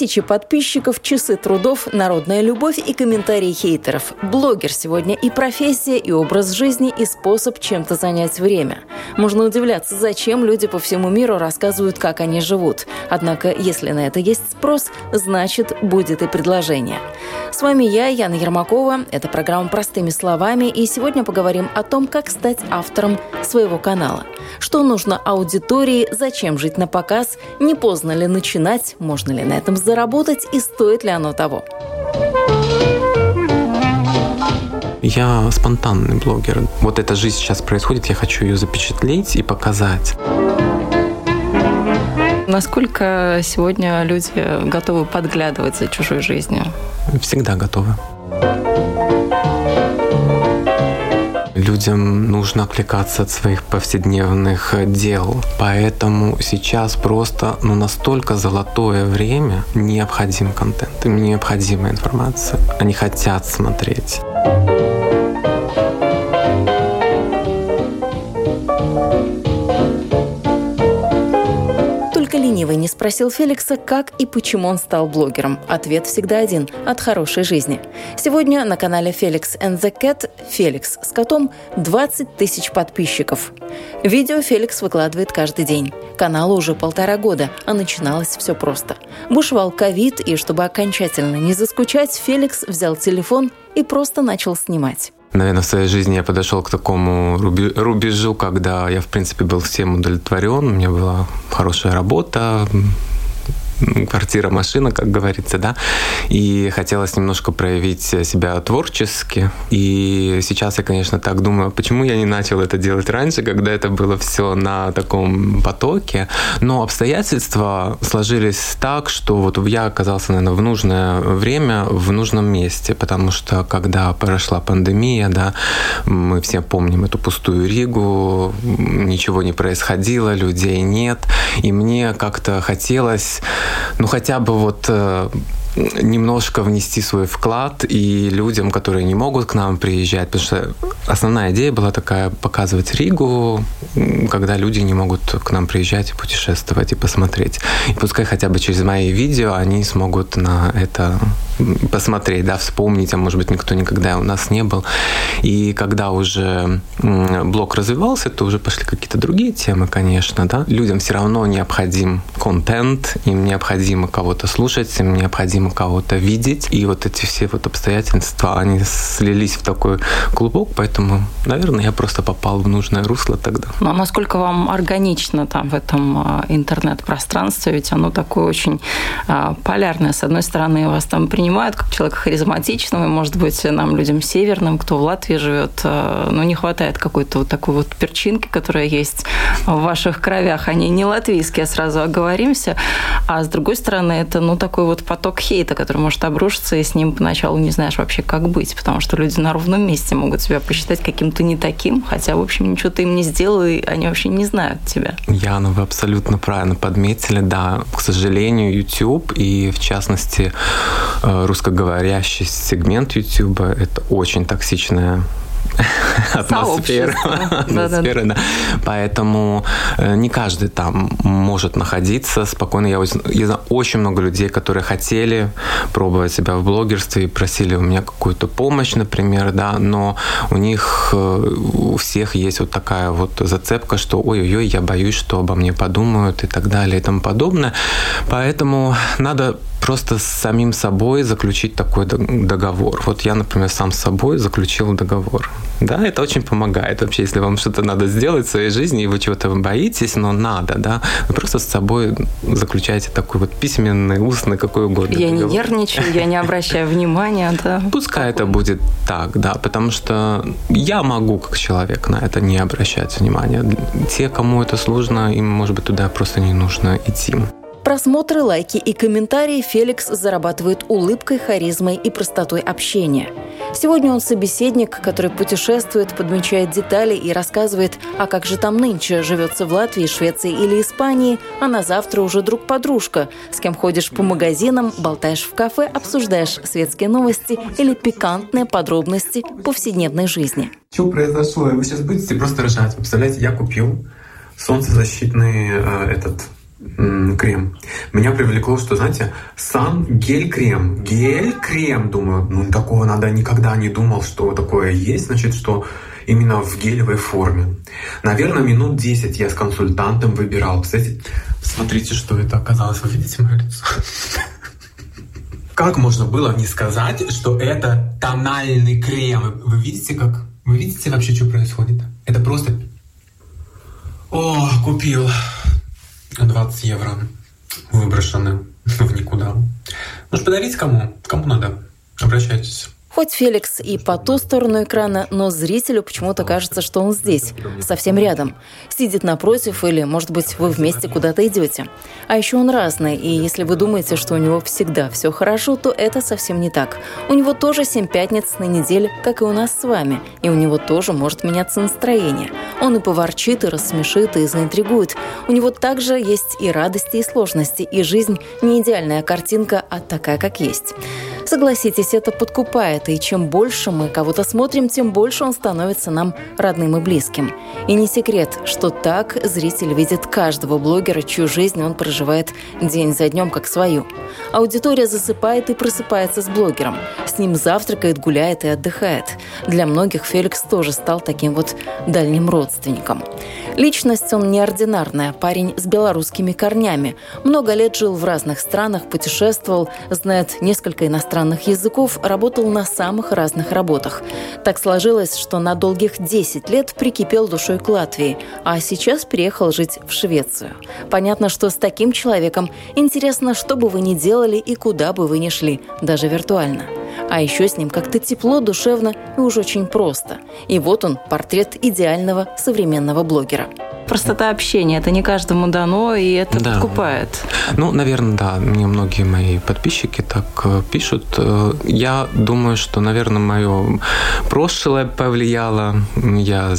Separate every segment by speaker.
Speaker 1: Тысячи подписчиков, часы трудов, народная любовь и комментарии хейтеров. Блогер сегодня и профессия, и образ жизни, и способ чем-то занять время. Можно удивляться, зачем люди по всему миру рассказывают, как они живут. Однако, если на это есть спрос, значит, будет и предложение. С вами я, Яна Ермакова. Это программа «Простыми словами», и сегодня поговорим о том, как стать автором своего канала. Что нужно аудитории, зачем жить на показ, не поздно ли начинать, можно ли на этом заработать и стоит ли оно того.
Speaker 2: Я спонтанный блогер. Вот эта жизнь сейчас происходит, я хочу ее запечатлеть и показать.
Speaker 1: Насколько сегодня люди готовы подглядывать за чужой жизнью?
Speaker 2: Всегда готовы. Людям нужно отвлекаться от своих повседневных дел. Поэтому сейчас просто ну, настолько золотое время, необходим контент, им необходима информация. Они хотят смотреть.
Speaker 1: Ленивый не спросил Феликса, как и почему он стал блогером. Ответ всегда один – от хорошей жизни. Сегодня на канале Felix and the Cat Феликс с котом 20 тысяч подписчиков. Видео Феликс выкладывает каждый день. Каналу уже полтора года, а начиналось все просто. Бушевал ковид, и чтобы окончательно не заскучать, Феликс взял телефон и просто начал снимать.
Speaker 2: Наверное, в своей жизни я подошел к такому рубежу, когда я, в принципе, был всем удовлетворен. У меня была хорошая работа, квартира, машина, как говорится, да. И хотелось немножко проявить себя творчески. И сейчас я, конечно, так думаю, почему я не начал это делать раньше, когда это было все на таком потоке. Но обстоятельства сложились так, что вот я оказался, наверное, в нужное время, в нужном месте, потому что когда прошла пандемия, да, мы все помним эту пустую Ригу, ничего не происходило, людей нет, и мне как-то хотелось ну хотя бы вот э, немножко внести свой вклад и людям, которые не могут к нам приезжать, потому что основная идея была такая показывать Ригу, когда люди не могут к нам приезжать и путешествовать и посмотреть. И пускай хотя бы через мои видео они смогут на это посмотреть, да, вспомнить, а может быть никто никогда у нас не был. И когда уже блог развивался, то уже пошли какие-то другие темы, конечно, да. Людям все равно необходим контент, им необходимо кого-то слушать, им необходимо необходимо кого-то видеть. И вот эти все вот обстоятельства, они слились в такой клубок, поэтому, наверное, я просто попал в нужное русло тогда.
Speaker 1: Ну, а насколько вам органично там в этом а, интернет-пространстве? Ведь оно такое очень а, полярное. С одной стороны, вас там принимают как человека харизматичного, и, может быть, нам, людям северным, кто в Латвии живет, ну, не хватает какой-то вот такой вот перчинки, которая есть в ваших кровях. Они не латвийские, сразу оговоримся. А с другой стороны, это, ну, такой вот поток хейта, который может обрушиться, и с ним поначалу не знаешь вообще, как быть, потому что люди на ровном месте могут себя посчитать каким-то не таким, хотя, в общем, ничего ты им не сделал, и они вообще не знают тебя.
Speaker 2: Яна, вы абсолютно правильно подметили, да. К сожалению, YouTube и, в частности, э, русскоговорящий сегмент YouTube – это очень токсичная атмосфера. атмосфера да. Поэтому э, не каждый там может находиться спокойно. Я, я знаю очень много людей, которые хотели пробовать себя в блогерстве и просили у меня какую-то помощь, например, да, но у них э, у всех есть вот такая вот зацепка, что ой-ой-ой, я боюсь, что обо мне подумают и так далее и тому подобное. Поэтому надо просто с самим собой заключить такой договор. Вот я, например, сам с собой заключил договор. Да, это очень помогает вообще, если вам что-то надо сделать в своей жизни, и вы чего-то боитесь, но надо, да, вы просто с собой заключаете такой вот письменный, устный, какой угодно.
Speaker 1: Я договор. не нервничаю, я не обращаю внимания, да.
Speaker 2: Пускай это будет так, да, потому что я могу как человек на это не обращать внимания. Те, кому это сложно, им, может быть, туда просто не нужно идти.
Speaker 1: Просмотры, лайки и комментарии Феликс зарабатывает улыбкой, харизмой и простотой общения. Сегодня он собеседник, который путешествует, подмечает детали и рассказывает, а как же там нынче живется в Латвии, Швеции или Испании, а на завтра уже друг-подружка, с кем ходишь по магазинам, болтаешь в кафе, обсуждаешь светские новости или пикантные подробности повседневной жизни.
Speaker 2: Что произошло? Вы сейчас будете просто ржать. Представляете, я купил солнцезащитный э, этот крем. Меня привлекло, что, знаете, сам гель-крем. Гель-крем, думаю, ну такого надо никогда не думал, что такое есть, значит, что именно в гелевой форме. Наверное, минут 10 я с консультантом выбирал. Кстати, смотрите, что это оказалось. Вы видите мое лицо? Как можно было не сказать, что это тональный крем? Вы видите, как? Вы видите вообще, что происходит? Это просто... О, купил. 20 евро выброшены в никуда. Может, подарить кому? Кому надо? Обращайтесь.
Speaker 1: Хоть Феликс и по ту сторону экрана, но зрителю почему-то кажется, что он здесь, совсем рядом. Сидит напротив или, может быть, вы вместе куда-то идете. А еще он разный, и если вы думаете, что у него всегда все хорошо, то это совсем не так. У него тоже семь пятниц на неделе, как и у нас с вами, и у него тоже может меняться настроение. Он и поворчит, и рассмешит, и заинтригует. У него также есть и радости, и сложности, и жизнь не идеальная картинка, а такая, как есть. Согласитесь, это подкупает, и чем больше мы кого-то смотрим, тем больше он становится нам родным и близким. И не секрет, что так зритель видит каждого блогера, чью жизнь он проживает день за днем как свою. Аудитория засыпает и просыпается с блогером. С ним завтракает, гуляет и отдыхает. Для многих Феликс тоже стал таким вот дальним родственником. Личность он неординарная, парень с белорусскими корнями. Много лет жил в разных странах, путешествовал, знает несколько иностранных языков, работал на самых разных работах. Так сложилось, что на долгих 10 лет прикипел душой к Латвии, а сейчас переехал жить в Швецию. Понятно, что с таким человеком интересно, что бы вы ни делали и куда бы вы ни шли, даже виртуально. А еще с ним как-то тепло, душевно и уж очень просто. И вот он, портрет идеального современного блогера
Speaker 3: простота общения. Это не каждому дано, и это да. подкупает.
Speaker 2: Ну, наверное, да. Мне многие мои подписчики так э, пишут. Э, я думаю, что, наверное, мое прошлое повлияло. Я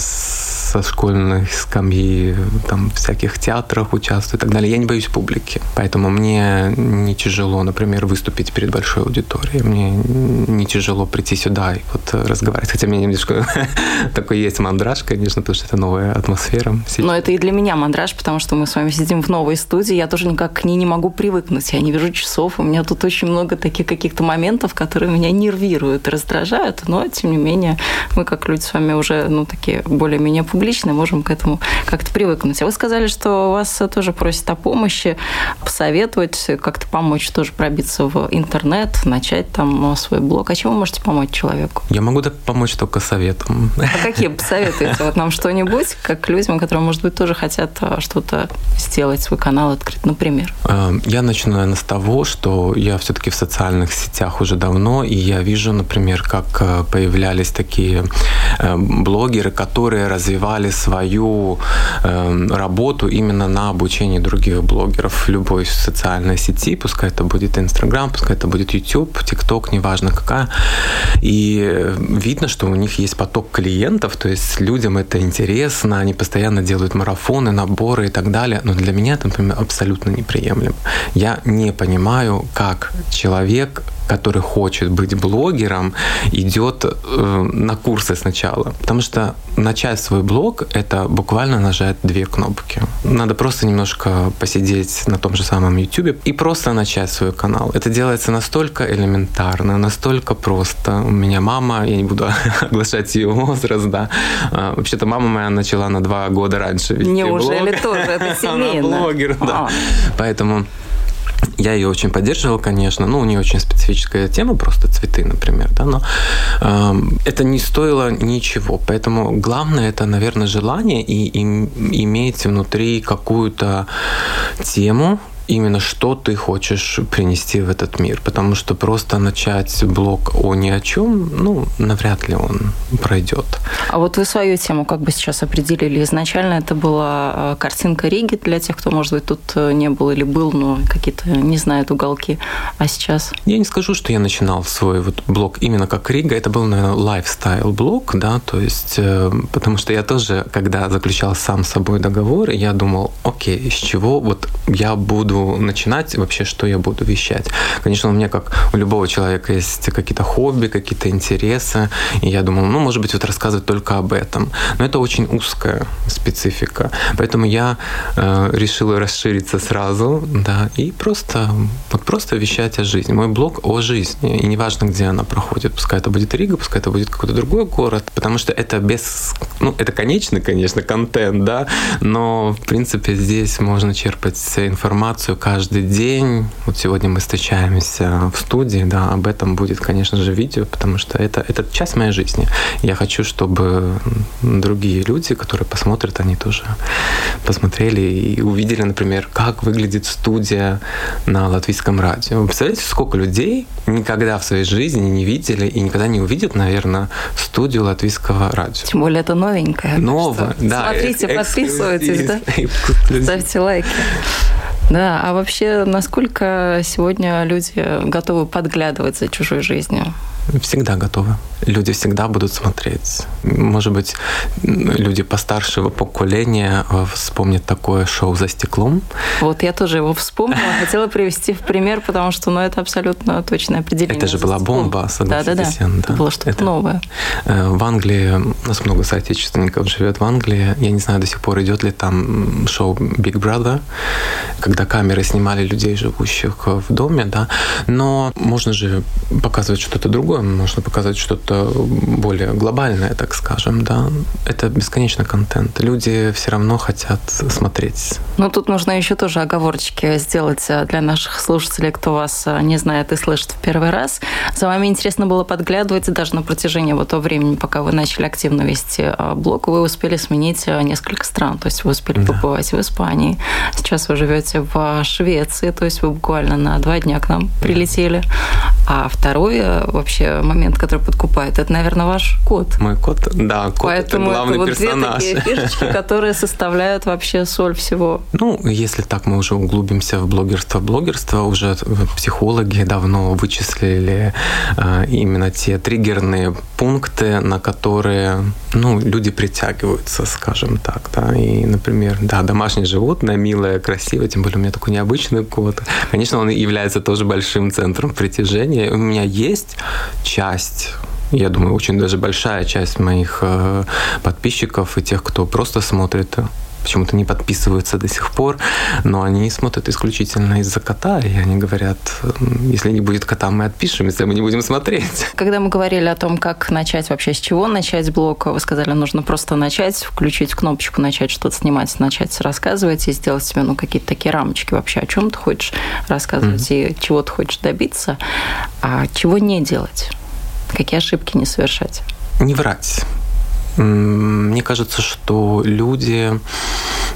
Speaker 2: со школьной скамьи, там, всяких театрах участвую и так далее. Я не боюсь публики. Поэтому мне не тяжело, например, выступить перед большой аудиторией. Мне не тяжело прийти сюда и вот разговаривать. Хотя у меня немножко такой есть мандраж, конечно, потому что это новая атмосфера.
Speaker 3: Но это и для меня мандраж, потому что мы с вами сидим в новой студии, я тоже никак к ней не могу привыкнуть. Я не вижу часов, у меня тут очень много таких каких-то моментов, которые меня нервируют, раздражают, но, тем не менее, мы, как люди с вами уже, ну, такие более-менее публичные, можем к этому как-то привыкнуть. А вы сказали, что вас тоже просят о помощи, посоветовать, как-то помочь тоже пробиться в интернет, начать там свой блог. А чем вы можете помочь человеку?
Speaker 2: Я могу помочь только советом.
Speaker 3: А какие посоветуете? Вот нам что-нибудь, как людям, которые, может быть, тоже хотят а, что-то сделать, свой канал открыть, например?
Speaker 2: Э, я начну, наверное, с того, что я все-таки в социальных сетях уже давно, и я вижу, например, как э, появлялись такие блогеры, которые развивали свою работу именно на обучении других блогеров в любой социальной сети, пускай это будет Инстаграм, пускай это будет YouTube, ТикТок, неважно какая. И видно, что у них есть поток клиентов, то есть людям это интересно, они постоянно делают марафон марафоны, наборы и так далее. Но для меня это, например, абсолютно неприемлемо. Я не понимаю, как человек который хочет быть блогером, идет э, на курсы сначала. Потому что начать свой блог – это буквально нажать две кнопки. Надо просто немножко посидеть на том же самом YouTube и просто начать свой канал. Это делается настолько элементарно, настолько просто. У меня мама, я не буду оглашать ее возраст, да. А, вообще-то мама моя начала на два года раньше вести
Speaker 3: Неужели
Speaker 2: блог.
Speaker 3: тоже? Это семейно.
Speaker 2: Она блогер, да. А. Поэтому я ее очень поддерживал, конечно. Ну, у нее очень специфическая тема, просто цветы, например, да, но э, это не стоило ничего. Поэтому главное это, наверное, желание и, и иметь внутри какую-то тему, именно что ты хочешь принести в этот мир. Потому что просто начать блог о ни о чем, ну, навряд ли он пройдет.
Speaker 3: А вот вы свою тему как бы сейчас определили. Изначально это была э, картинка Риги для тех, кто, может быть, тут э, не был или был, но какие-то не знают уголки. А сейчас?
Speaker 2: Я не скажу, что я начинал свой вот блог именно как Рига. Это был, наверное, lifestyle блог, да, то есть, э, потому что я тоже, когда заключал сам с собой договор, я думал, окей, с чего вот я буду начинать, вообще, что я буду вещать. Конечно, у меня, как у любого человека, есть какие-то хобби, какие-то интересы, и я думал, ну, может быть, вот рассказывать только об этом. Но это очень узкая специфика. Поэтому я э, решила расшириться сразу, да, и просто, вот просто вещать о жизни. Мой блог о жизни, и неважно, где она проходит. Пускай это будет Рига, пускай это будет какой-то другой город, потому что это без... Ну, это конечный, конечно, контент, да, но, в принципе, здесь можно черпать информацию информацию каждый день. Вот сегодня мы встречаемся в студии, да, об этом будет, конечно же, видео, потому что это, это часть моей жизни. Я хочу, чтобы другие люди, которые посмотрят, они тоже посмотрели и увидели, например, как выглядит студия на латвийском радио. Вы представляете, сколько людей никогда в своей жизни не видели и никогда не увидят, наверное, студию латвийского радио.
Speaker 3: Тем более это новенькое.
Speaker 2: Новое, да.
Speaker 3: Смотрите, подписывайтесь, да? Ставьте лайки. Да, а вообще, насколько сегодня люди готовы подглядывать за чужой жизнью?
Speaker 2: Всегда готовы. Люди всегда будут смотреть. Может быть, люди постаршего поколения вспомнят такое шоу «За стеклом».
Speaker 3: Вот я тоже его вспомнила. Хотела привести в пример, потому что ну, это абсолютно точное определение.
Speaker 2: Это же была бомба, согласитесь.
Speaker 3: Да, да, да. Это было что-то это... новое.
Speaker 2: Э, в Англии, у нас много соотечественников живет в Англии. Я не знаю до сих пор, идет ли там шоу Big Brother, когда камеры снимали людей, живущих в доме, да. Но можно же показывать что-то другое можно показать что-то более глобальное, так скажем, да. Это бесконечный контент. Люди все равно хотят смотреть.
Speaker 3: Ну, тут нужно еще тоже оговорочки сделать э, для наших слушателей, кто вас э, не знает и слышит в первый раз. За вами интересно было подглядывать даже на протяжении вот того времени, пока вы начали активно вести э, блог, вы успели сменить несколько стран. То есть вы успели да. побывать в Испании, сейчас вы живете в Швеции, то есть вы буквально на два дня к нам прилетели. А второй вообще момент, который подкупает, это, наверное, ваш кот.
Speaker 2: Мой кот, да, кот
Speaker 3: Поэтому
Speaker 2: это главный
Speaker 3: это вот
Speaker 2: персонаж.
Speaker 3: Две такие фишечки, которые составляют вообще соль всего.
Speaker 2: Ну, если так мы уже углубимся в блогерство, блогерство уже психологи давно вычислили э, именно те триггерные пункты, на которые ну, люди притягиваются, скажем так. Да. И, например, да, домашнее животное, милое, красивое, тем более у меня такой необычный кот. Конечно, он является тоже большим центром притяжения. У меня есть часть я думаю, очень даже большая часть моих э, подписчиков и тех, кто просто смотрит почему-то не подписываются до сих пор, но они смотрят исключительно из-за кота, и они говорят, если не будет кота, мы отпишемся, мы не будем смотреть.
Speaker 3: Когда мы говорили о том, как начать вообще, с чего начать блог, вы сказали, нужно просто начать, включить кнопочку, начать что-то снимать, начать рассказывать и сделать себе ну, какие-то такие рамочки вообще, о чем ты хочешь рассказывать mm-hmm. и чего ты хочешь добиться, а чего не делать, какие ошибки не совершать.
Speaker 2: Не врать мне кажется, что люди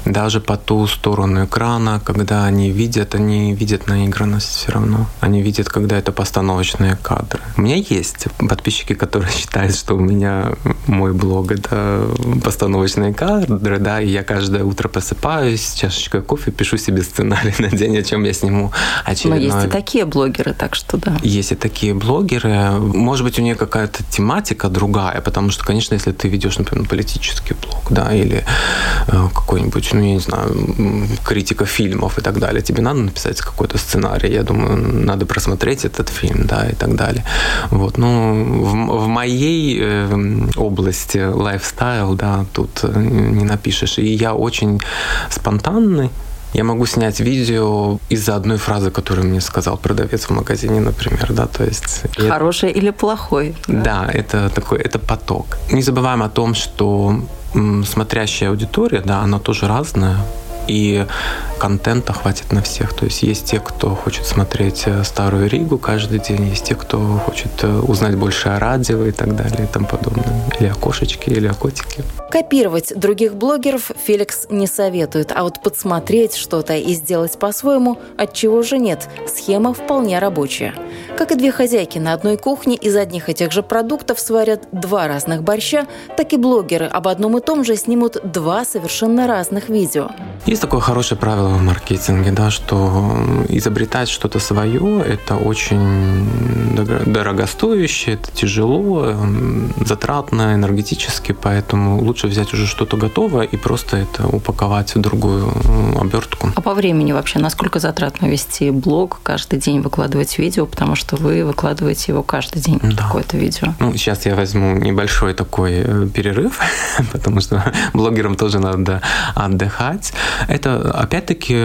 Speaker 2: даже по ту сторону экрана, когда они видят, они видят наигранность все равно. Они видят, когда это постановочные кадры. У меня есть подписчики, которые считают, что у меня мой блог это постановочные кадры, да, и я каждое утро просыпаюсь с чашечкой кофе, пишу себе сценарий на день, о чем я сниму очередной...
Speaker 3: Но есть и такие блогеры, так что да.
Speaker 2: Есть и такие блогеры. Может быть, у нее какая-то тематика другая, потому что, конечно, если ты ведешь, например, политический блог, да, или э, какой-нибудь ну, я не знаю, критика фильмов и так далее. Тебе надо написать какой-то сценарий, я думаю, надо просмотреть этот фильм, да, и так далее. Вот, ну, в, в моей э, области лайфстайл, да, тут э, не напишешь. И я очень спонтанный, я могу снять видео из-за одной фразы, которую мне сказал продавец в магазине, например, да, то есть...
Speaker 3: Хороший это... или плохой.
Speaker 2: Да? да, это такой, это поток. Не забываем о том, что смотрящая аудитория, да, она тоже разная. И контента хватит на всех. То есть есть те, кто хочет смотреть э, старую Ригу каждый день, есть те, кто хочет э, узнать больше о радио и так далее и тому подобное. Или о кошечке, или о котике.
Speaker 1: Копировать других блогеров Феликс не советует, а вот подсмотреть что-то и сделать по-своему, от чего же нет. Схема вполне рабочая. Как и две хозяйки на одной кухне из одних и тех же продуктов сварят два разных борща, так и блогеры об одном и том же снимут два совершенно разных видео.
Speaker 2: Есть такое хорошее правило в маркетинге, да, что изобретать что-то свое – это очень дорогостоящее, это тяжело, затратно, энергетически, поэтому лучше взять уже что-то готовое и просто это упаковать в другую обертку.
Speaker 3: А по времени вообще, насколько затратно вести блог, каждый день выкладывать видео, потому что вы выкладываете его каждый день, да. какое-то видео?
Speaker 2: Ну, сейчас я возьму небольшой такой э, перерыв, потому что блогерам тоже надо отдыхать. Это, опять-таки,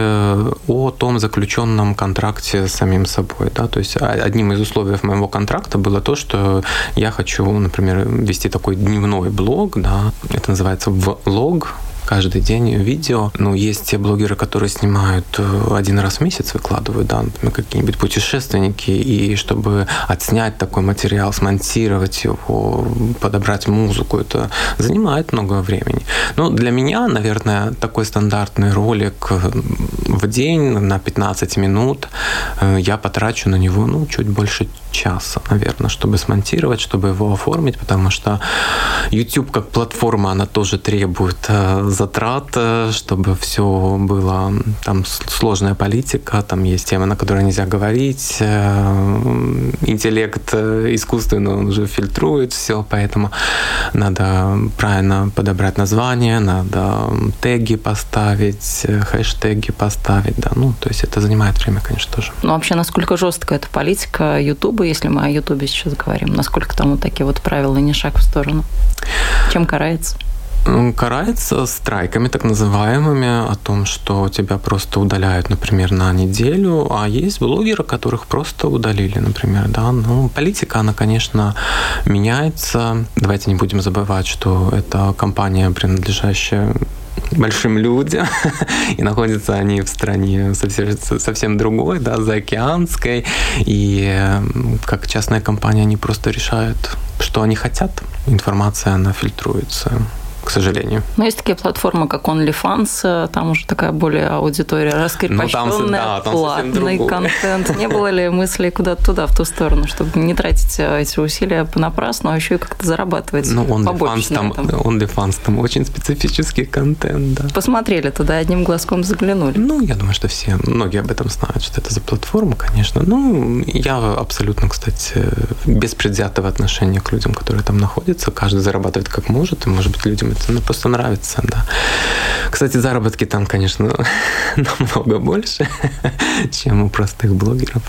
Speaker 2: о том заключенном контракте с самим собой. Да? То есть одним из условий моего контракта было то, что я хочу, например, вести такой дневной блог, да, это называется влог, каждый день видео. Ну, есть те блогеры, которые снимают э, один раз в месяц, выкладывают, да, например, какие-нибудь путешественники, и чтобы отснять такой материал, смонтировать его, подобрать музыку, это занимает много времени. Но для меня, наверное, такой стандартный ролик в день на 15 минут, э, я потрачу на него, ну, чуть больше часа, наверное, чтобы смонтировать, чтобы его оформить, потому что YouTube как платформа, она тоже требует э, затрат, э, чтобы все было, там сложная политика, там есть темы, на которые нельзя говорить, э, интеллект искусственно он уже фильтрует все, поэтому надо правильно подобрать название, надо теги поставить, хэштеги поставить, да, ну, то есть это занимает время, конечно, тоже.
Speaker 3: Ну, вообще, насколько жесткая эта политика Ютуба, если мы о Ютубе сейчас говорим? Насколько там вот такие вот правила, не шаг в сторону? Чем карается?
Speaker 2: Карается страйками так называемыми, о том, что тебя просто удаляют, например, на неделю, а есть блогеры, которых просто удалили, например, да. Ну, политика, она, конечно, меняется. Давайте не будем забывать, что это компания, принадлежащая большим людям, и находятся они в стране совсем, совсем другой, да, заокеанской, и как частная компания они просто решают, что они хотят. Информация, она фильтруется к сожалению.
Speaker 3: Но есть такие платформы, как OnlyFans, там уже такая более аудитория раскрепощенная, ну, там, да, там платный контент. Не было ли мысли куда-то туда, в ту сторону, чтобы не тратить э, эти усилия понапрасну, а еще и как-то зарабатывать
Speaker 2: ну, OnlyFans там, OnlyFans там очень специфический контент, да.
Speaker 3: Посмотрели туда, одним глазком заглянули.
Speaker 2: Ну, я думаю, что все, многие об этом знают, что это за платформа, конечно. Ну, я абсолютно, кстати, без предвзятого отношения к людям, которые там находятся. Каждый зарабатывает как может, и, может быть, людям это ну, просто нравится, да. Кстати, заработки там, конечно, намного больше, чем у простых блогеров.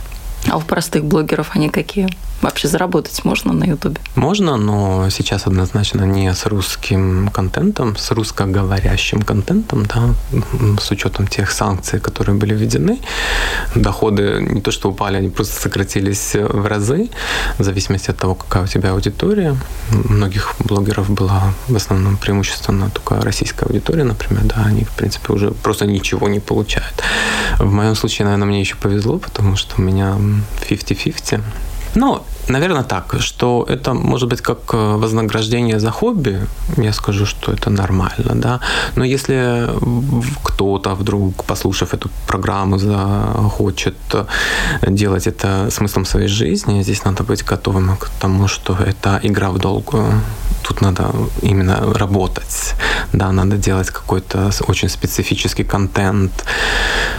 Speaker 3: А у простых блогеров они какие? Вообще заработать можно на Ютубе?
Speaker 2: Можно, но сейчас однозначно не с русским контентом, с русскоговорящим контентом, да, с учетом тех санкций, которые были введены. Доходы не то что упали, они просто сократились в разы, в зависимости от того, какая у тебя аудитория. У многих блогеров была в основном преимущественно только российская аудитория, например, да, они, в принципе, уже просто ничего не получают. В моем случае, наверное, мне еще повезло, потому что у меня 50-50. Ну, наверное, так, что это может быть как э, вознаграждение за хобби, я скажу, что это нормально, да. Но если кто-то вдруг, послушав эту программу, захочет делать это смыслом своей жизни, здесь надо быть готовым к тому, что это игра в долгую. Тут надо именно работать, да, надо делать какой-то очень специфический контент,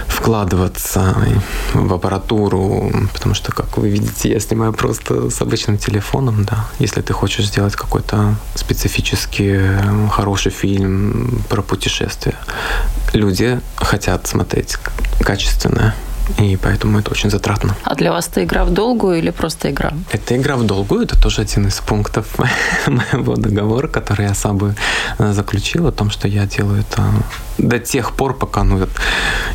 Speaker 2: вкладываться в аппаратуру, потому что, как вы видите, я снимаю просто с обычным телефоном, да. Если ты хочешь сделать какой-то специфический хороший фильм про путешествия, люди хотят смотреть качественное и поэтому это очень затратно.
Speaker 3: А для вас это игра в долгую или просто игра?
Speaker 2: Это игра в долгую, это тоже один из пунктов моего договора, который я с собой э, заключил, о том, что я делаю это до тех пор, пока, ну,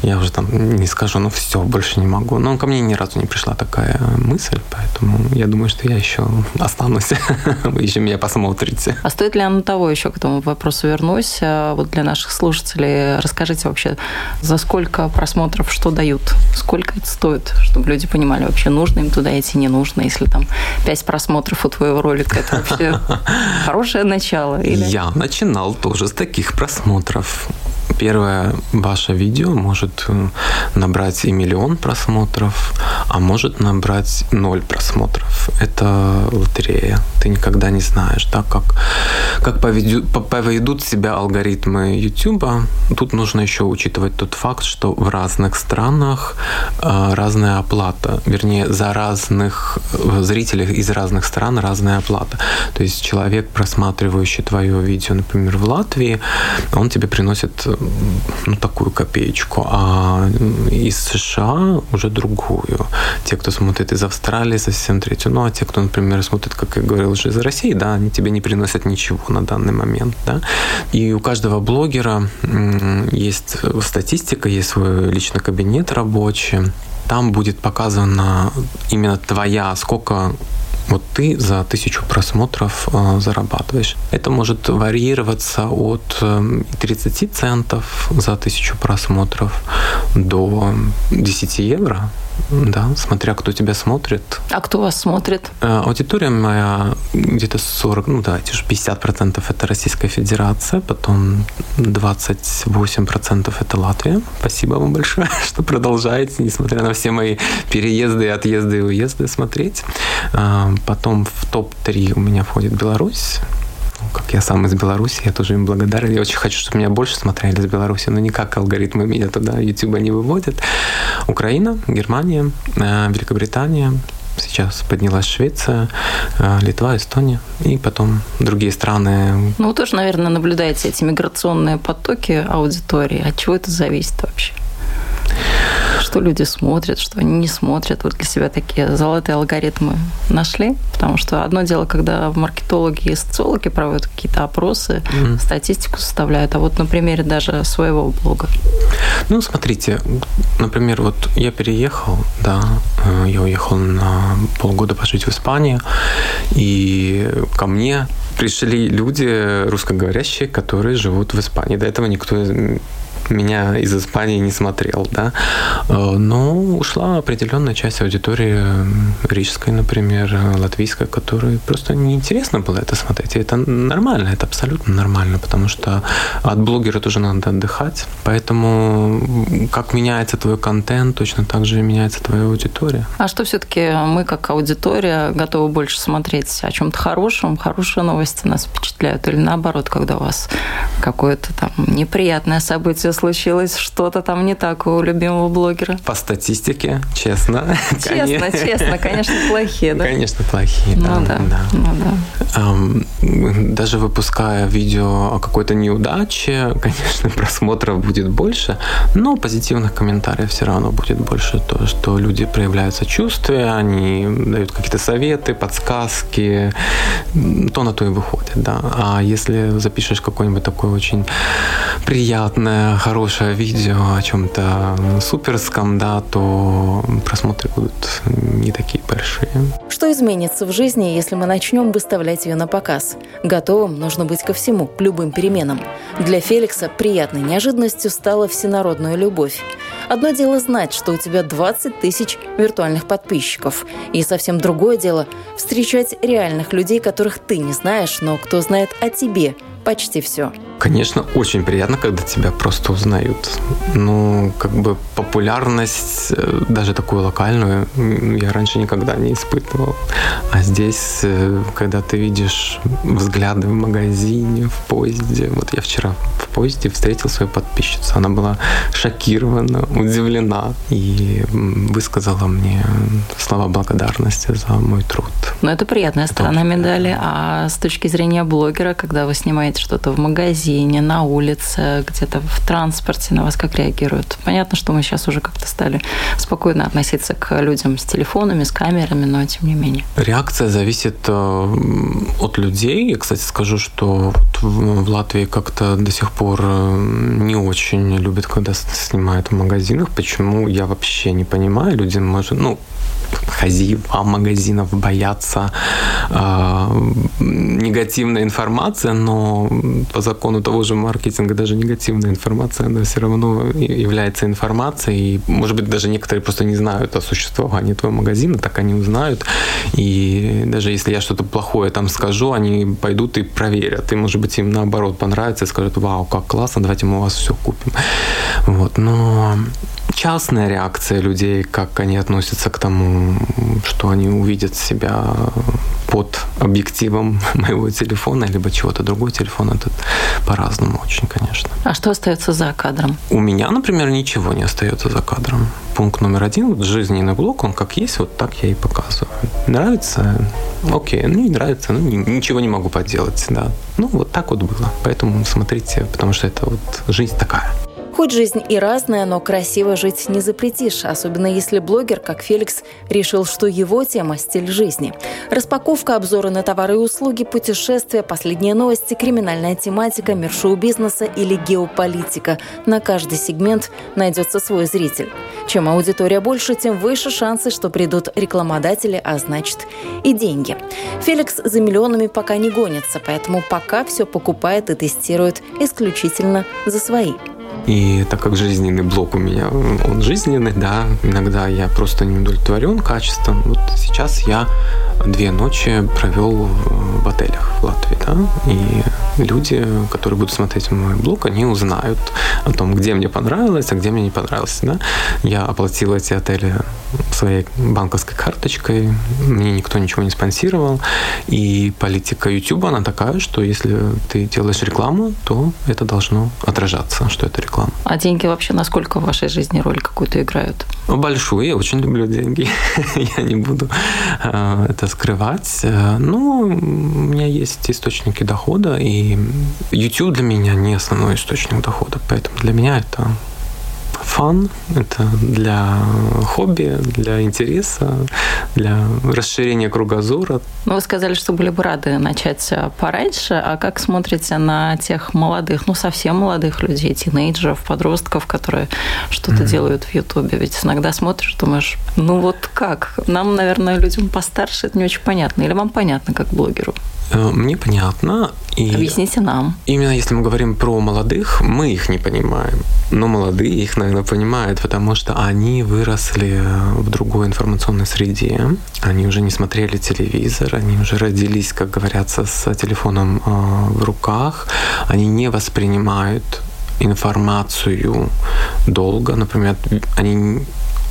Speaker 2: я уже там не скажу, ну, все, больше не могу. Но ко мне ни разу не пришла такая мысль, поэтому я думаю, что я еще останусь, вы еще меня посмотрите.
Speaker 3: А стоит ли оно того, еще к этому вопросу вернусь, а вот для наших слушателей, расскажите вообще, за сколько просмотров что дают? Сколько это стоит, чтобы люди понимали, вообще нужно им туда идти, не нужно, если там пять просмотров у твоего ролика, это вообще хорошее начало? Или?
Speaker 2: Я начинал тоже с таких просмотров. Первое ваше видео может э, набрать и миллион просмотров, а может набрать ноль просмотров. Это лотерея. Ты никогда не знаешь, да, как, как поведут, поведут себя алгоритмы YouTube. Тут нужно еще учитывать тот факт, что в разных странах э, разная оплата. Вернее, за разных э, зрителей из разных стран разная оплата. То есть человек, просматривающий твое видео, например, в Латвии, он тебе приносит ну, такую копеечку, а из США уже другую. Те, кто смотрит из Австралии, совсем третью. Ну, а те, кто, например, смотрит, как я говорил, уже из России, да, они тебе не приносят ничего на данный момент, да. И у каждого блогера есть статистика, есть свой личный кабинет рабочий, там будет показана именно твоя, сколько вот ты за тысячу просмотров э, зарабатываешь. Это может варьироваться от э, 30 центов за тысячу просмотров до 10 евро да, смотря кто тебя смотрит.
Speaker 3: А кто вас смотрит?
Speaker 2: Э, аудитория моя где-то 40, ну давайте же 50% это Российская Федерация, потом 28% это Латвия. Спасибо вам большое, что продолжаете, несмотря на все мои переезды, отъезды и уезды смотреть. Э, потом в топ-3 у меня входит Беларусь, как я сам из Беларуси, я тоже им благодарен. Я очень хочу, чтобы меня больше смотрели из Беларуси, но никак алгоритмы меня туда YouTube не выводят. Украина, Германия, э, Великобритания, сейчас поднялась Швеция, э, Литва, Эстония и потом другие страны.
Speaker 3: Ну, вы тоже, наверное, наблюдаете эти миграционные потоки аудитории. От чего это зависит вообще? Что люди смотрят, что они не смотрят. Вот для себя такие золотые алгоритмы нашли. Потому что одно дело, когда маркетологи и социологи проводят какие-то опросы, mm. статистику составляют, а вот на примере даже своего блога.
Speaker 2: Ну, смотрите, например, вот я переехал, да, э, я уехал на полгода пожить в Испанию, и ко мне пришли люди русскоговорящие, которые живут в Испании. До этого никто меня из Испании не смотрел, да. Э, но ушла определенная часть аудитории рижской, например, латвийской, которой просто неинтересно было это смотреть. И это нормально, это абсолютно нормально, потому что от блогера тоже надо отдыхать. Поэтому как меняется твой контент, точно так же меняется твоя аудитория.
Speaker 3: А что все-таки мы, как аудитория, готовы больше смотреть о чем-то хорошем? Хорошие новости нас впечатляют? Или наоборот, когда у вас какое-то там неприятное событие случилось что-то там не так у любимого блогера?
Speaker 2: По статистике, честно.
Speaker 3: Честно, честно, конечно, плохие, да?
Speaker 2: Конечно, плохие,
Speaker 3: ну, да. да. Ну,
Speaker 2: да. Даже выпуская видео о какой-то неудаче, конечно, просмотров будет больше, но позитивных комментариев все равно будет больше. То, что люди проявляют сочувствие, они дают какие-то советы, подсказки, то на то и выходит, да. А если запишешь какое-нибудь такое очень приятное, хорошее видео о чем-то суперском, да, то просмотры будут не такие большие.
Speaker 1: Что изменится в жизни, если мы начнем выставлять ее на показ? Готовым нужно быть ко всему, к любым переменам. Для Феликса приятной неожиданностью стала всенародная любовь. Одно дело знать, что у тебя 20 тысяч виртуальных подписчиков. И совсем другое дело – встречать реальных людей, которых ты не знаешь, но кто знает о тебе почти все.
Speaker 2: Конечно, очень приятно, когда тебя просто узнают. Ну, как бы популярность, э, даже такую локальную, я раньше никогда не испытывал. А здесь, э, когда ты видишь взгляды в магазине, в поезде. Вот я вчера в поезде встретил свою подписчицу. Она была шокирована, удивлена и высказала мне слова благодарности за мой труд.
Speaker 3: Ну, это приятная это сторона медали. А с точки зрения блогера, когда вы снимаете что-то в магазине, магазине, на улице, где-то в транспорте на вас как реагируют? Понятно, что мы сейчас уже как-то стали спокойно относиться к людям с телефонами, с камерами, но тем не менее.
Speaker 2: Реакция зависит э, от людей. Я, кстати, скажу, что в Латвии как-то до сих пор э, не очень любят, когда снимают в магазинах. Почему, я вообще не понимаю. Люди, может, ну, хозяева магазинов боятся э, негативной информации, но по закону того же маркетинга даже негативная информация, она все равно является информацией. И, может быть, даже некоторые просто не знают о существовании твоего магазина, так они узнают. И даже если я что-то плохое там скажу, они пойдут и проверят. И, может быть, им наоборот понравится и скажут, вау, как классно, давайте мы у вас все купим. Вот. Но частная реакция людей, как они относятся к тому, что они увидят себя под объективом моего телефона, либо чего-то другого телефона, это по-разному очень, конечно.
Speaker 3: А что остается за кадром?
Speaker 2: У меня, например, ничего не остается за кадром. Пункт номер один, вот жизненный блок, он как есть, вот так я и показываю. Нравится? Окей. Ну, не нравится, ну, ничего не могу поделать, да. Ну, вот так вот было. Поэтому смотрите, потому что это вот жизнь такая.
Speaker 1: Хоть жизнь и разная, но красиво жить не запретишь, особенно если блогер, как Феликс, решил, что его тема – стиль жизни. Распаковка, обзоры на товары и услуги, путешествия, последние новости, криминальная тематика, мир шоу-бизнеса или геополитика. На каждый сегмент найдется свой зритель. Чем аудитория больше, тем выше шансы, что придут рекламодатели, а значит и деньги. Феликс за миллионами пока не гонится, поэтому пока все покупает и тестирует исключительно за свои.
Speaker 2: И так как жизненный блок у меня, он жизненный, да, иногда я просто не удовлетворен качеством. Вот сейчас я две ночи провел в отелях в Латвии, да, и люди, которые будут смотреть мой блог, они узнают о том, где мне понравилось, а где мне не понравилось, да. Я оплатил эти отели своей банковской карточкой, мне никто ничего не спонсировал, и политика YouTube, она такая, что если ты делаешь рекламу, то это должно отражаться, что это реклама.
Speaker 3: А деньги вообще насколько в вашей жизни роль какую-то играют?
Speaker 2: Большую, я очень люблю деньги, я не буду э, это скрывать. Э, но у меня есть источники дохода, и YouTube для меня не основной источник дохода, поэтому для меня это фан, это для хобби, для интереса, для расширения кругозора.
Speaker 3: Ну, вы сказали, что были бы рады начать пораньше, а как смотрите на тех молодых, ну, совсем молодых людей, тинейджеров, подростков, которые что-то mm-hmm. делают в Ютубе? Ведь иногда смотришь, думаешь, ну вот как? Нам, наверное, людям постарше это не очень понятно. Или вам понятно, как блогеру?
Speaker 2: Э, мне понятно.
Speaker 3: И Объясните нам.
Speaker 2: Именно если мы говорим про молодых, мы их не понимаем. Но молодые их, наверное, понимают, потому что они выросли в другой информационной среде. Они уже не смотрели телевизор, они уже родились, как говорятся, с телефоном э, в руках. Они не воспринимают информацию долго. Например, они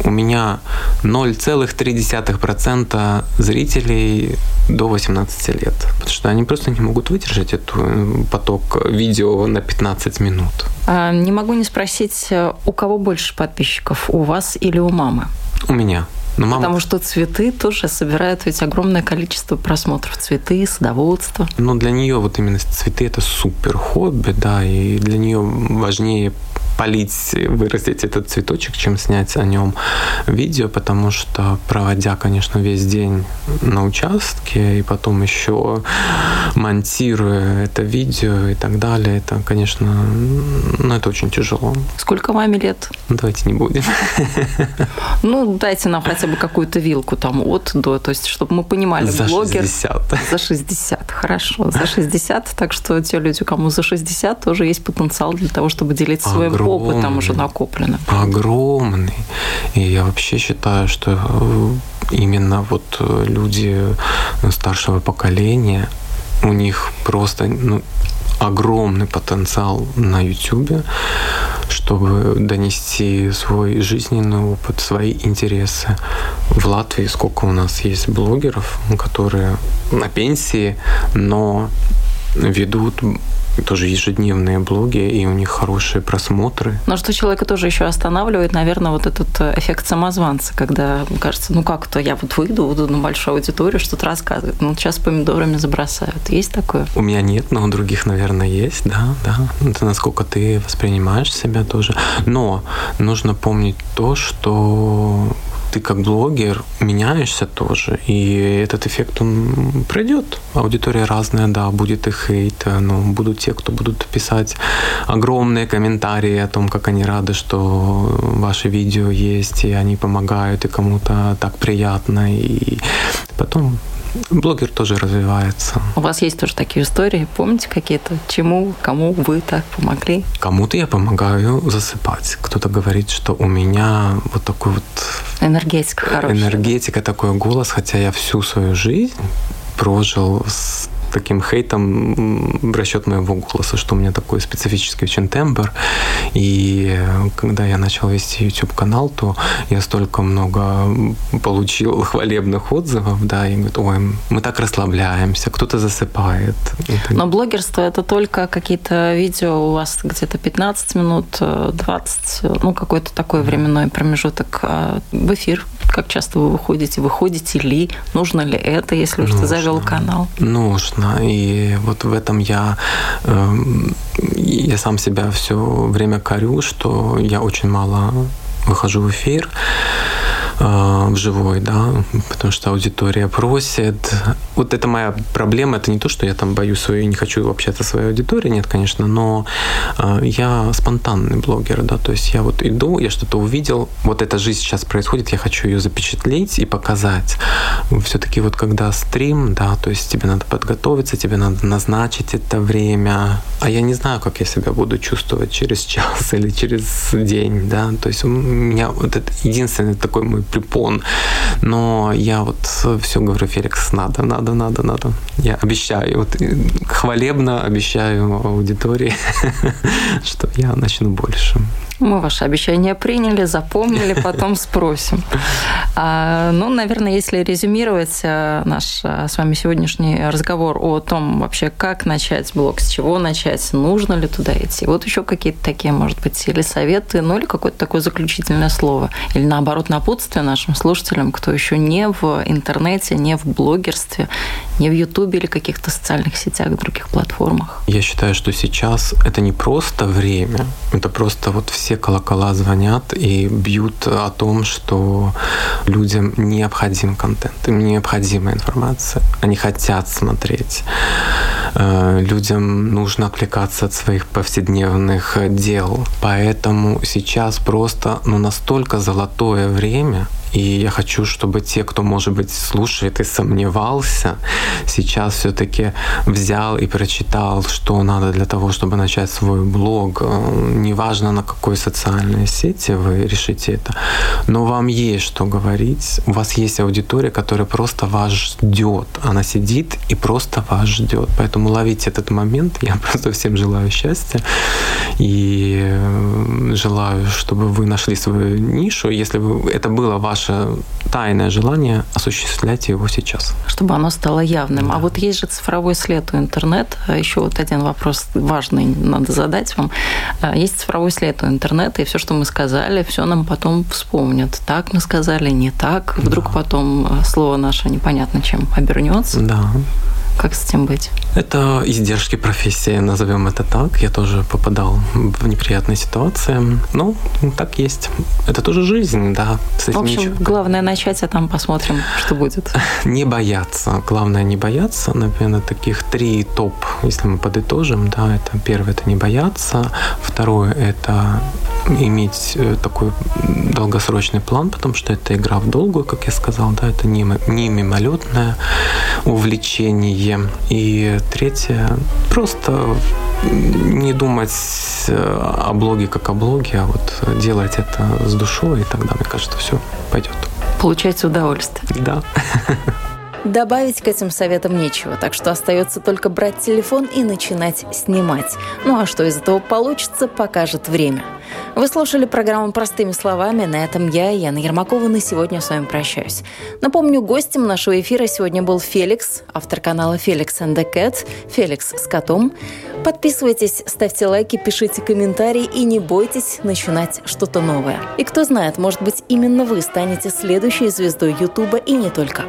Speaker 2: у меня 0,3% зрителей до 18 лет. Потому что они просто не могут выдержать этот э, поток видео на 15 минут.
Speaker 3: А, не могу не спросить, э, у кого больше подписчиков, у вас или у мамы?
Speaker 2: У меня.
Speaker 3: Но мама... Потому что цветы тоже собирают ведь огромное количество просмотров. Цветы, садоводство.
Speaker 2: Но для нее вот именно цветы это супер хобби, да, и для нее важнее полить, вырастить этот цветочек, чем снять о нем видео, потому что проводя, конечно, весь день на участке и потом еще монтируя это видео и так далее, это, конечно, ну, это очень тяжело.
Speaker 3: Сколько маме лет?
Speaker 2: Давайте не будем.
Speaker 3: Ну, дайте нам хотя бы какую-то вилку там от до, то есть, чтобы мы понимали,
Speaker 2: за
Speaker 3: блогер...
Speaker 2: 60.
Speaker 3: За 60, хорошо, за 60, так что те люди, кому за 60, тоже есть потенциал для того, чтобы делиться своим огромный, опытом уже накопленным.
Speaker 2: Огромный. И я вообще считаю, что э, именно вот э, люди старшего поколения, у них просто ну, огромный потенциал на YouTube, чтобы донести свой жизненный опыт, свои интересы. В Латвии сколько у нас есть блогеров, которые на пенсии, но ведут тоже ежедневные блоги, и у них хорошие просмотры.
Speaker 3: Но что человека тоже еще останавливает, наверное, вот этот э, эффект самозванца, когда кажется, ну как-то я вот выйду, буду на большую аудиторию, что-то рассказывать. Ну, сейчас помидорами забросают. Есть такое?
Speaker 2: У меня нет, но у других, наверное, есть, да, да. Это насколько ты воспринимаешь себя тоже. Но нужно помнить то, что ты как блогер меняешься тоже, и этот эффект, он пройдет. Аудитория разная, да, будет и хейт, но будут те, кто будут писать огромные комментарии о том, как они рады, что ваши видео есть, и они помогают, и кому-то так приятно, и потом блогер тоже развивается.
Speaker 3: У вас есть тоже такие истории? Помните какие-то? Чему, кому вы так помогли?
Speaker 2: Кому-то я помогаю засыпать. Кто-то говорит, что у меня вот такой вот...
Speaker 3: Энергетика хорошая.
Speaker 2: Энергетика, такой голос, хотя я всю свою жизнь прожил с таким хейтом в расчет моего голоса, что у меня такой специфический очень тембр. И когда я начал вести YouTube-канал, то я столько много получил хвалебных отзывов, да, и говорят, ой, мы так расслабляемся, кто-то засыпает.
Speaker 3: Но блогерство это только какие-то видео у вас где-то 15 минут, 20, ну, какой-то такой временной промежуток а в эфир. Как часто вы выходите? Выходите ли? Нужно ли это, если уж ты завел канал?
Speaker 2: Нужно. И вот в этом я, эм, я сам себя все время корю, что я очень мало выхожу в эфир. А, вживой, да, потому что аудитория просит. Вот это моя проблема, это не то, что я там боюсь свою, не хочу общаться со своей аудиторией, нет, конечно, но а, я спонтанный блогер, да, то есть я вот иду, я что-то увидел, вот эта жизнь сейчас происходит, я хочу ее запечатлеть и показать. Все-таки вот когда стрим, да, то есть тебе надо подготовиться, тебе надо назначить это время, а я не знаю, как я себя буду чувствовать через час или через день, да, то есть у меня вот это единственный такой мой препон. Но я вот все говорю, Феликс, надо, надо, надо, надо. Я обещаю, вот хвалебно обещаю аудитории, что я начну больше.
Speaker 3: Мы ваше обещание приняли, запомнили, потом спросим. А, ну, наверное, если резюмировать э, наш э, с вами сегодняшний разговор о том вообще, как начать блог, с чего начать, нужно ли туда идти. Вот еще какие-то такие, может быть, или советы, ну или какое-то такое заключительное слово. Или наоборот, напутствие нашим слушателям, кто еще не в интернете, не в блогерстве, не в Ютубе или каких-то социальных сетях, других платформах.
Speaker 2: Я считаю, что сейчас это не просто время, это просто вот все все колокола звонят и бьют о том, что людям необходим контент, им необходима информация, они хотят смотреть. Э, людям нужно отвлекаться от своих повседневных дел. Поэтому сейчас просто ну, настолько золотое время, и я хочу, чтобы те, кто, может быть, слушает и сомневался, сейчас все-таки взял и прочитал, что надо для того, чтобы начать свой блог. Э, неважно, на какой социальной сети вы решите это, но вам есть что говорить. У вас есть аудитория, которая просто вас ждет. Она сидит и просто вас ждет. Поэтому ловите этот момент. Я просто всем желаю счастья и э, желаю, чтобы вы нашли свою нишу. Если вы, это было ваше ваше тайное желание, осуществлять его сейчас.
Speaker 3: Чтобы оно стало явным. А да. А вот есть же цифровой след у интернета. А Еще вот один вопрос важный надо задать вам. А, есть цифровой след у интернета, и все, что мы сказали, все нам потом вспомнят. Так мы сказали, не так. Вдруг да. потом слово наше непонятно чем обернется.
Speaker 2: Да.
Speaker 3: Как с этим быть?
Speaker 2: Это издержки профессии, назовем это так. Я тоже попадал в неприятные ситуации. Ну, так есть. Это тоже жизнь, да.
Speaker 3: С в общем, ничего. главное начать, а там посмотрим, что будет.
Speaker 2: Не бояться. Главное не бояться. Наверное, таких три топ, если мы подытожим, да, это первое это не бояться, второе это иметь э, такой долгосрочный план, потому что это игра в долгую, как я сказал, да, это не, не мимолетное увлечение. И третье, просто не думать э, о блоге как о блоге, а вот делать это с душой, и тогда, мне кажется, все пойдет.
Speaker 3: Получается удовольствие.
Speaker 2: Да.
Speaker 1: Добавить к этим советам нечего, так что остается только брать телефон и начинать снимать. Ну а что из этого получится, покажет время. Вы слушали программу «Простыми словами». На этом я, Яна Ермакова, на сегодня с вами прощаюсь. Напомню, гостем нашего эфира сегодня был Феликс, автор канала «Феликс and the Cat», Феликс с котом. Подписывайтесь, ставьте лайки, пишите комментарии и не бойтесь начинать что-то новое. И кто знает, может быть, именно вы станете следующей звездой Ютуба и не только.